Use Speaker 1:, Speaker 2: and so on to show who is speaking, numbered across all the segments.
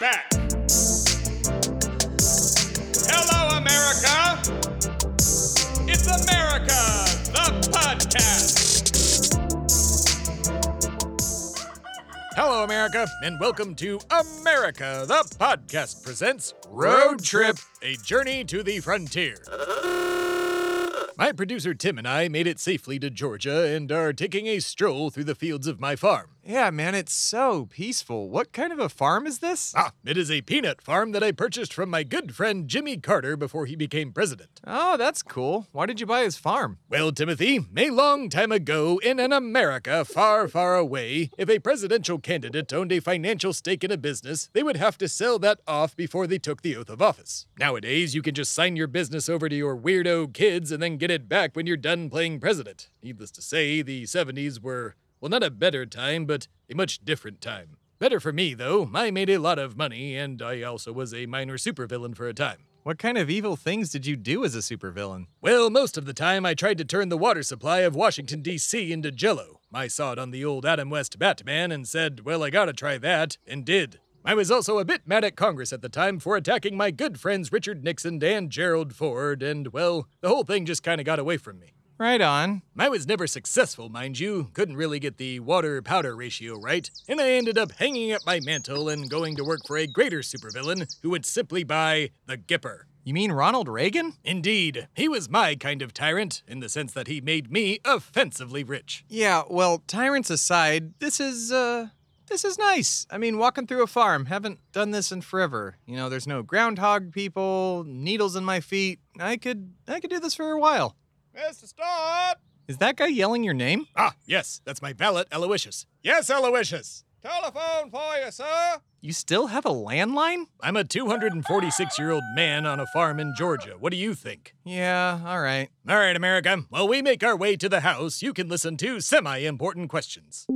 Speaker 1: that? Hello, America! It's America, the podcast! Hello, America, and welcome to America, the podcast presents Road Trip, a journey to the frontier. My producer Tim and I made it safely to Georgia and are taking a stroll through the fields of my farm.
Speaker 2: Yeah, man, it's so peaceful. What kind of a farm is this?
Speaker 1: Ah, it is a peanut farm that I purchased from my good friend Jimmy Carter before he became president.
Speaker 2: Oh, that's cool. Why did you buy his farm?
Speaker 1: Well, Timothy, a long time ago in an America far, far away, if a presidential candidate owned a financial stake in a business, they would have to sell that off before they took the oath of office. Nowadays, you can just sign your business over to your weirdo kids and then get it back when you're done playing president. Needless to say, the 70s were well, not a better time, but a much different time. Better for me, though. I made a lot of money, and I also was a minor supervillain for a time.
Speaker 2: What kind of evil things did you do as a supervillain?
Speaker 1: Well, most of the time I tried to turn the water supply of Washington, D.C. into jello. I saw it on the old Adam West Batman and said, well, I gotta try that, and did. I was also a bit mad at Congress at the time for attacking my good friends Richard Nixon and Gerald Ford, and, well, the whole thing just kinda got away from me.
Speaker 2: Right on.
Speaker 1: I was never successful, mind you. Couldn't really get the water powder ratio right, and I ended up hanging up my mantle and going to work for a greater supervillain who would simply buy the Gipper.
Speaker 2: You mean Ronald Reagan?
Speaker 1: Indeed. He was my kind of tyrant, in the sense that he made me offensively rich.
Speaker 2: Yeah, well, tyrants aside, this is, uh, this is nice. I mean, walking through a farm, haven't done this in forever. You know, there's no groundhog people, needles in my feet. I could, I could do this for a while.
Speaker 1: Mr. Stott!
Speaker 2: Is that guy yelling your name?
Speaker 1: Ah, yes, that's my valet, Aloysius. Yes, Aloysius! Telephone for you, sir!
Speaker 2: You still have a landline?
Speaker 1: I'm a 246 year old man on a farm in Georgia. What do you think?
Speaker 2: Yeah, all right.
Speaker 1: All right, America. While we make our way to the house, you can listen to semi important questions.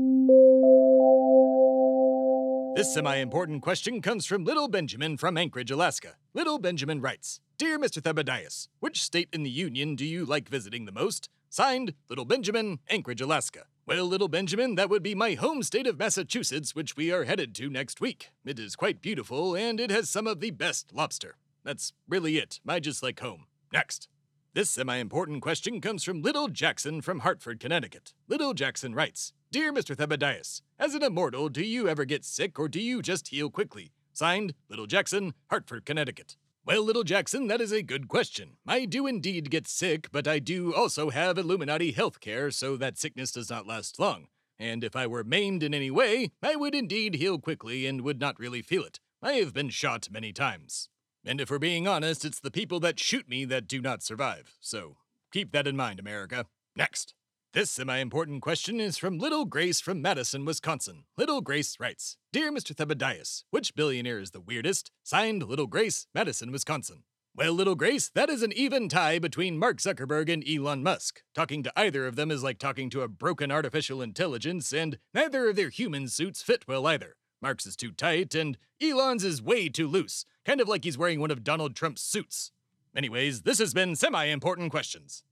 Speaker 1: This semi important question comes from Little Benjamin from Anchorage, Alaska. Little Benjamin writes Dear Mr. Thebadias, which state in the Union do you like visiting the most? Signed, Little Benjamin, Anchorage, Alaska. Well, Little Benjamin, that would be my home state of Massachusetts, which we are headed to next week. It is quite beautiful, and it has some of the best lobster. That's really it. I just like home. Next. This semi important question comes from Little Jackson from Hartford, Connecticut. Little Jackson writes Dear Mr. Thebadias, as an immortal, do you ever get sick or do you just heal quickly? Signed, Little Jackson, Hartford, Connecticut. Well, Little Jackson, that is a good question. I do indeed get sick, but I do also have Illuminati healthcare, so that sickness does not last long. And if I were maimed in any way, I would indeed heal quickly and would not really feel it. I have been shot many times. And if we're being honest, it's the people that shoot me that do not survive. So keep that in mind, America. Next. This semi important question is from Little Grace from Madison, Wisconsin. Little Grace writes Dear Mr. Thebadias, which billionaire is the weirdest? Signed Little Grace, Madison, Wisconsin. Well, Little Grace, that is an even tie between Mark Zuckerberg and Elon Musk. Talking to either of them is like talking to a broken artificial intelligence, and neither of their human suits fit well either. Mark's is too tight, and Elon's is way too loose, kind of like he's wearing one of Donald Trump's suits. Anyways, this has been semi important questions.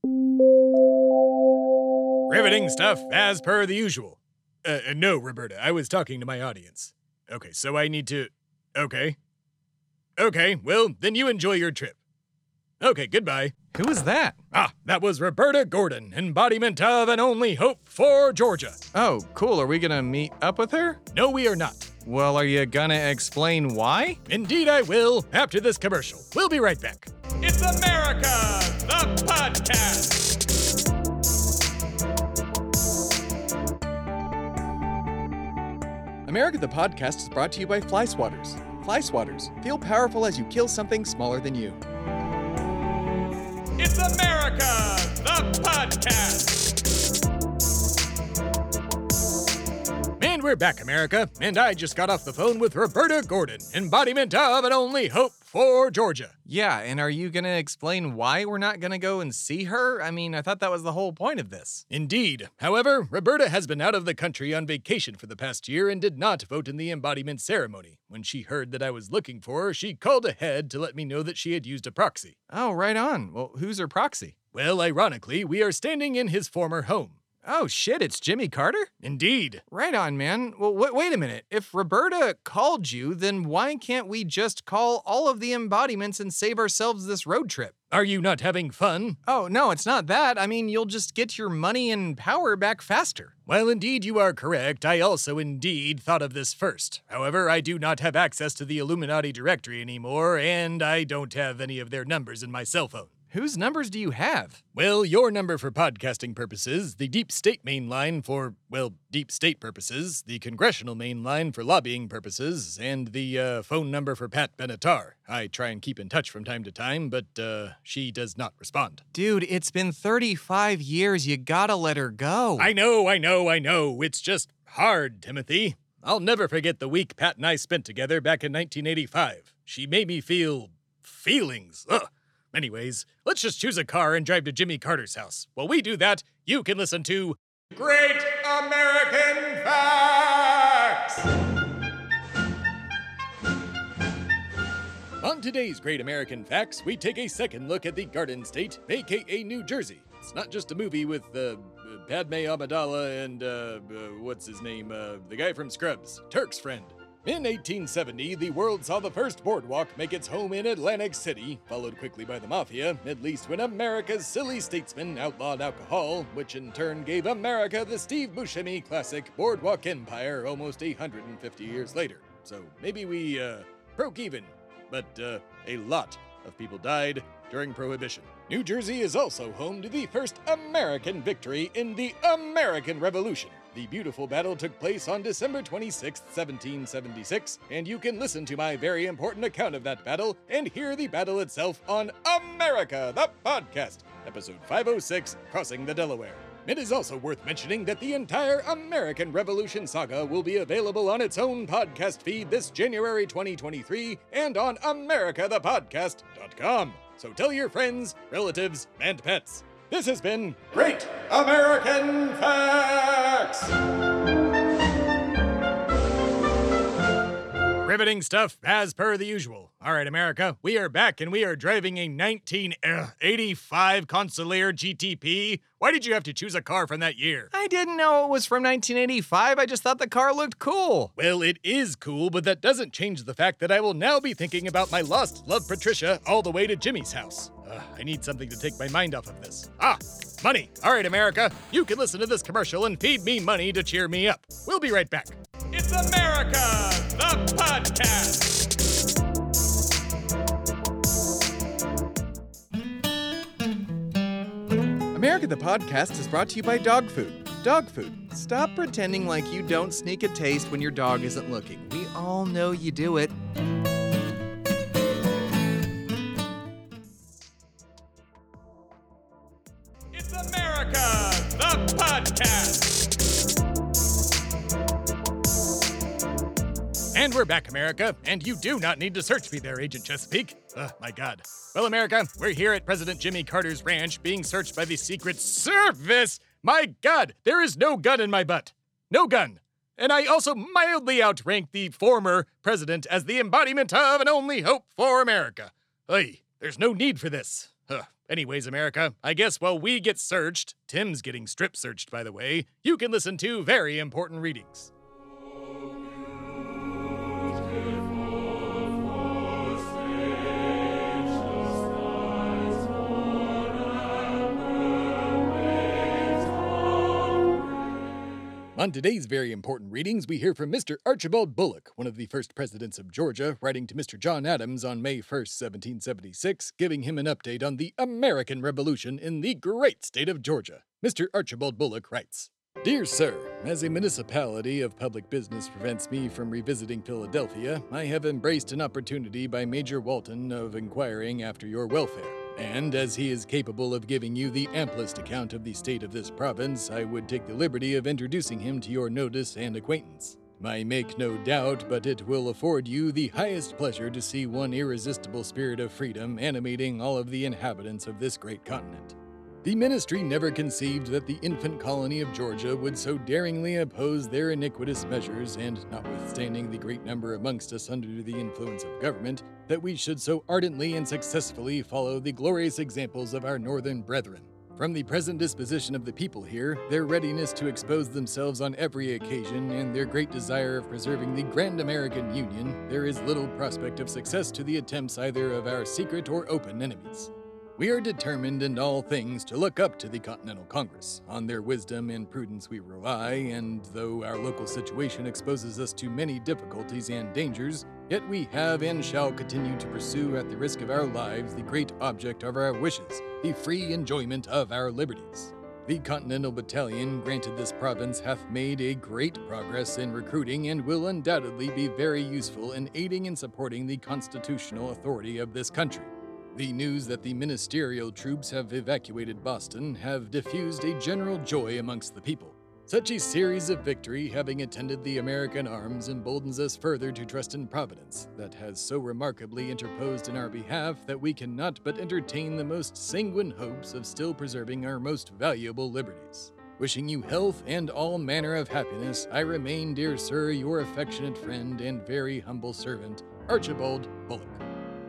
Speaker 1: Riveting stuff, as per the usual. Uh, uh, no, Roberta, I was talking to my audience. Okay, so I need to. Okay. Okay, well, then you enjoy your trip. Okay, goodbye.
Speaker 2: Who was that?
Speaker 1: Ah, that was Roberta Gordon, embodiment of an only hope for Georgia.
Speaker 2: Oh, cool. Are we gonna meet up with her?
Speaker 1: No, we are not.
Speaker 2: Well, are you gonna explain why?
Speaker 1: Indeed, I will after this commercial. We'll be right back. It's America, the podcast.
Speaker 3: America the Podcast is brought to you by Fly Swatters. Fly Swatters, feel powerful as you kill something smaller than you.
Speaker 1: It's America, the podcast. We're back, America. And I just got off the phone with Roberta Gordon, embodiment of an only hope for Georgia.
Speaker 2: Yeah, and are you gonna explain why we're not gonna go and see her? I mean, I thought that was the whole point of this.
Speaker 1: Indeed. However, Roberta has been out of the country on vacation for the past year and did not vote in the embodiment ceremony. When she heard that I was looking for her, she called ahead to let me know that she had used a proxy.
Speaker 2: Oh, right on. Well, who's her proxy?
Speaker 1: Well, ironically, we are standing in his former home.
Speaker 2: Oh shit, it's Jimmy Carter?
Speaker 1: Indeed.
Speaker 2: Right on, man. Well, w- wait a minute. If Roberta called you, then why can't we just call all of the embodiments and save ourselves this road trip?
Speaker 1: Are you not having fun?
Speaker 2: Oh, no, it's not that. I mean, you'll just get your money and power back faster.
Speaker 1: Well, indeed, you are correct. I also indeed thought of this first. However, I do not have access to the Illuminati directory anymore, and I don't have any of their numbers in my cell phone.
Speaker 2: Whose numbers do you have?
Speaker 1: Well, your number for podcasting purposes, the deep state main line for, well, deep state purposes, the congressional main line for lobbying purposes, and the uh, phone number for Pat Benatar. I try and keep in touch from time to time, but uh, she does not respond.
Speaker 2: Dude, it's been 35 years. You gotta let her go.
Speaker 1: I know, I know, I know. It's just hard, Timothy. I'll never forget the week Pat and I spent together back in 1985. She made me feel feelings. Ugh. Anyways, let's just choose a car and drive to Jimmy Carter's house. While we do that, you can listen to Great American Facts! On today's Great American Facts, we take a second look at the Garden State, aka New Jersey. It's not just a movie with uh, Padme Amidala and uh, uh, what's his name, uh, the guy from Scrubs, Turk's friend. In 1870, the world saw the first boardwalk make its home in Atlantic City, followed quickly by the Mafia, at least when America's silly statesmen outlawed alcohol, which in turn gave America the Steve Buscemi classic Boardwalk Empire almost 150 years later. So maybe we, uh, broke even, but, uh, a lot of people died during Prohibition. New Jersey is also home to the first American victory in the American Revolution. The beautiful battle took place on December 26, 1776, and you can listen to my very important account of that battle and hear the battle itself on America, the podcast, episode 506 Crossing the Delaware. It is also worth mentioning that the entire American Revolution saga will be available on its own podcast feed this January 2023 and on AmericaThePodcast.com. So tell your friends, relatives, and pets. This has been Great American Facts! Riveting stuff as per the usual. All right, America, we are back and we are driving a 1985 Consulier GTP. Why did you have to choose a car from that year?
Speaker 2: I didn't know it was from 1985. I just thought the car looked cool.
Speaker 1: Well, it is cool, but that doesn't change the fact that I will now be thinking about my lost love Patricia all the way to Jimmy's house. Uh, I need something to take my mind off of this. Ah, money. All right, America, you can listen to this commercial and feed me money to cheer me up. We'll be right back. America, the podcast.
Speaker 3: America the Podcast is brought to you by Dog Food. Dog Food.
Speaker 2: Stop pretending like you don't sneak a taste when your dog isn't looking. We all know you do it.
Speaker 1: And we're back, America, and you do not need to search me there, Agent Chesapeake. My God. Well, America, we're here at President Jimmy Carter's ranch being searched by the Secret Service. My God, there is no gun in my butt. No gun. And I also mildly outrank the former president as the embodiment of an only hope for America. Hey, there's no need for this. Anyways, America, I guess while we get searched, Tim's getting strip searched, by the way, you can listen to very important readings. On today's very important readings, we hear from Mr. Archibald Bulloch, one of the first presidents of Georgia, writing to Mr. John Adams on May 1st, 1776, giving him an update on the American Revolution in the great state of Georgia. Mr. Archibald Bulloch writes Dear Sir, as a municipality of public business prevents me from revisiting Philadelphia, I have embraced an opportunity by Major Walton of inquiring after your welfare. And as he is capable of giving you the amplest account of the state of this province, I would take the liberty of introducing him to your notice and acquaintance. I make no doubt, but it will afford you the highest pleasure to see one irresistible spirit of freedom animating all of the inhabitants of this great continent. The ministry never conceived that the infant colony of Georgia would so daringly oppose their iniquitous measures, and notwithstanding the great number amongst us under the influence of government, that we should so ardently and successfully follow the glorious examples of our northern brethren. From the present disposition of the people here, their readiness to expose themselves on every occasion, and their great desire of preserving the grand American Union, there is little prospect of success to the attempts either of our secret or open enemies. We are determined in all things to look up to the Continental Congress. On their wisdom and prudence we rely, and though our local situation exposes us to many difficulties and dangers, yet we have and shall continue to pursue at the risk of our lives the great object of our wishes, the free enjoyment of our liberties. The Continental Battalion granted this province hath made a great progress in recruiting and will undoubtedly be very useful in aiding and supporting the constitutional authority of this country. The news that the ministerial troops have evacuated Boston have diffused a general joy amongst the people. Such a series of victory having attended the American arms emboldens us further to trust in Providence, that has so remarkably interposed in our behalf that we cannot but entertain the most sanguine hopes of still preserving our most valuable liberties. Wishing you health and all manner of happiness, I remain, dear sir, your affectionate friend and very humble servant, Archibald Bulloch.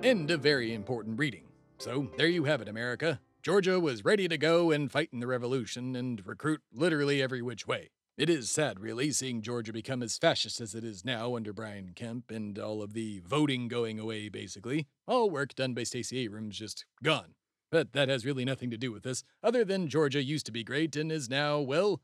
Speaker 1: End of very important reading. So, there you have it, America. Georgia was ready to go and fight in the revolution and recruit literally every which way. It is sad, really, seeing Georgia become as fascist as it is now under Brian Kemp and all of the voting going away, basically. All work done by Stacey Abrams just gone. But that has really nothing to do with this, other than Georgia used to be great and is now, well,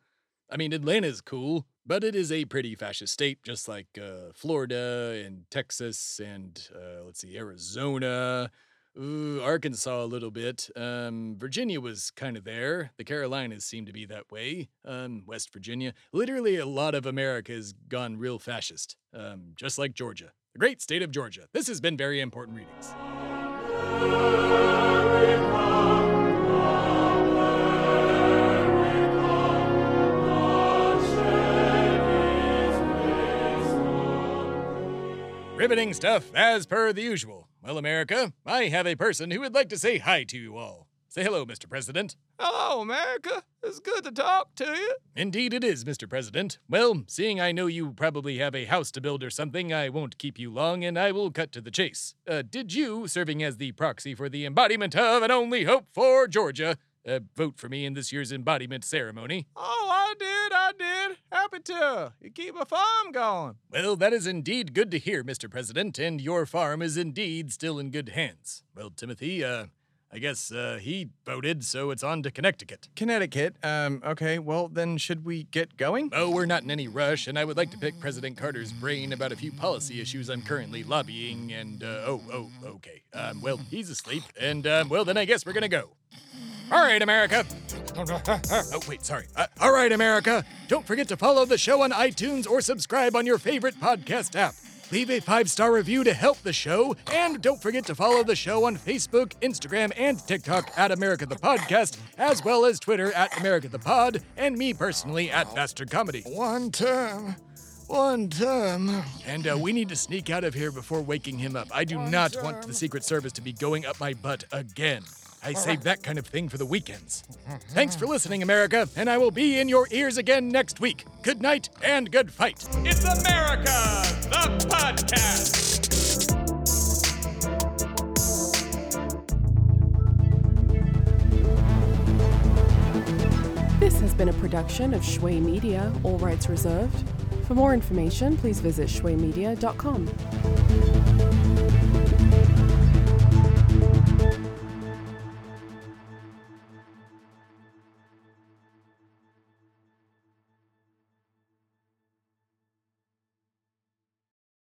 Speaker 1: I mean, Atlanta's cool, but it is a pretty fascist state, just like uh, Florida and Texas and, uh, let's see, Arizona. Ooh, Arkansas a little bit. Um, Virginia was kind of there. The Carolinas seem to be that way. Um, West Virginia. Literally, a lot of America has gone real fascist, um, just like Georgia. The great state of Georgia. This has been very important readings. Riveting stuff as per the usual. Well, America, I have a person who would like to say hi to you all. Say hello, Mr. President.
Speaker 2: Hello, America. It's good to talk to you.
Speaker 1: Indeed, it is, Mr. President. Well, seeing I know you probably have a house to build or something, I won't keep you long and I will cut to the chase. Uh, did you, serving as the proxy for the embodiment of an only hope for Georgia, uh, vote for me in this year's embodiment ceremony?
Speaker 2: Oh, I did, I did. Happy to. You keep a farm going.
Speaker 1: Well, that is indeed good to hear, Mr. President, and your farm is indeed still in good hands. Well, Timothy, uh, I guess uh, he voted, so it's on to Connecticut.
Speaker 2: Connecticut. Um, okay, well, then should we get going?
Speaker 1: Oh, we're not in any rush, and I would like to pick President Carter's brain about a few policy issues I'm currently lobbying, and, uh, oh, oh, okay. Um, well, he's asleep, and, um, well, then I guess we're gonna go. All right, America. oh, wait, sorry. Uh, all right, America. Don't forget to follow the show on iTunes or subscribe on your favorite podcast app. Leave a five star review to help the show, and don't forget to follow the show on Facebook, Instagram, and TikTok at America the Podcast, as well as Twitter at America the Pod, and me personally at Bastard Comedy.
Speaker 4: One term. One term.
Speaker 1: And uh, we need to sneak out of here before waking him up. I do not want the Secret Service to be going up my butt again. I save that kind of thing for the weekends. Thanks for listening, America, and I will be in your ears again next week. Good night and good fight.
Speaker 2: It's America, the podcast.
Speaker 5: This has been a production of Shui Media, all rights reserved. For more information, please visit shuimedia.com.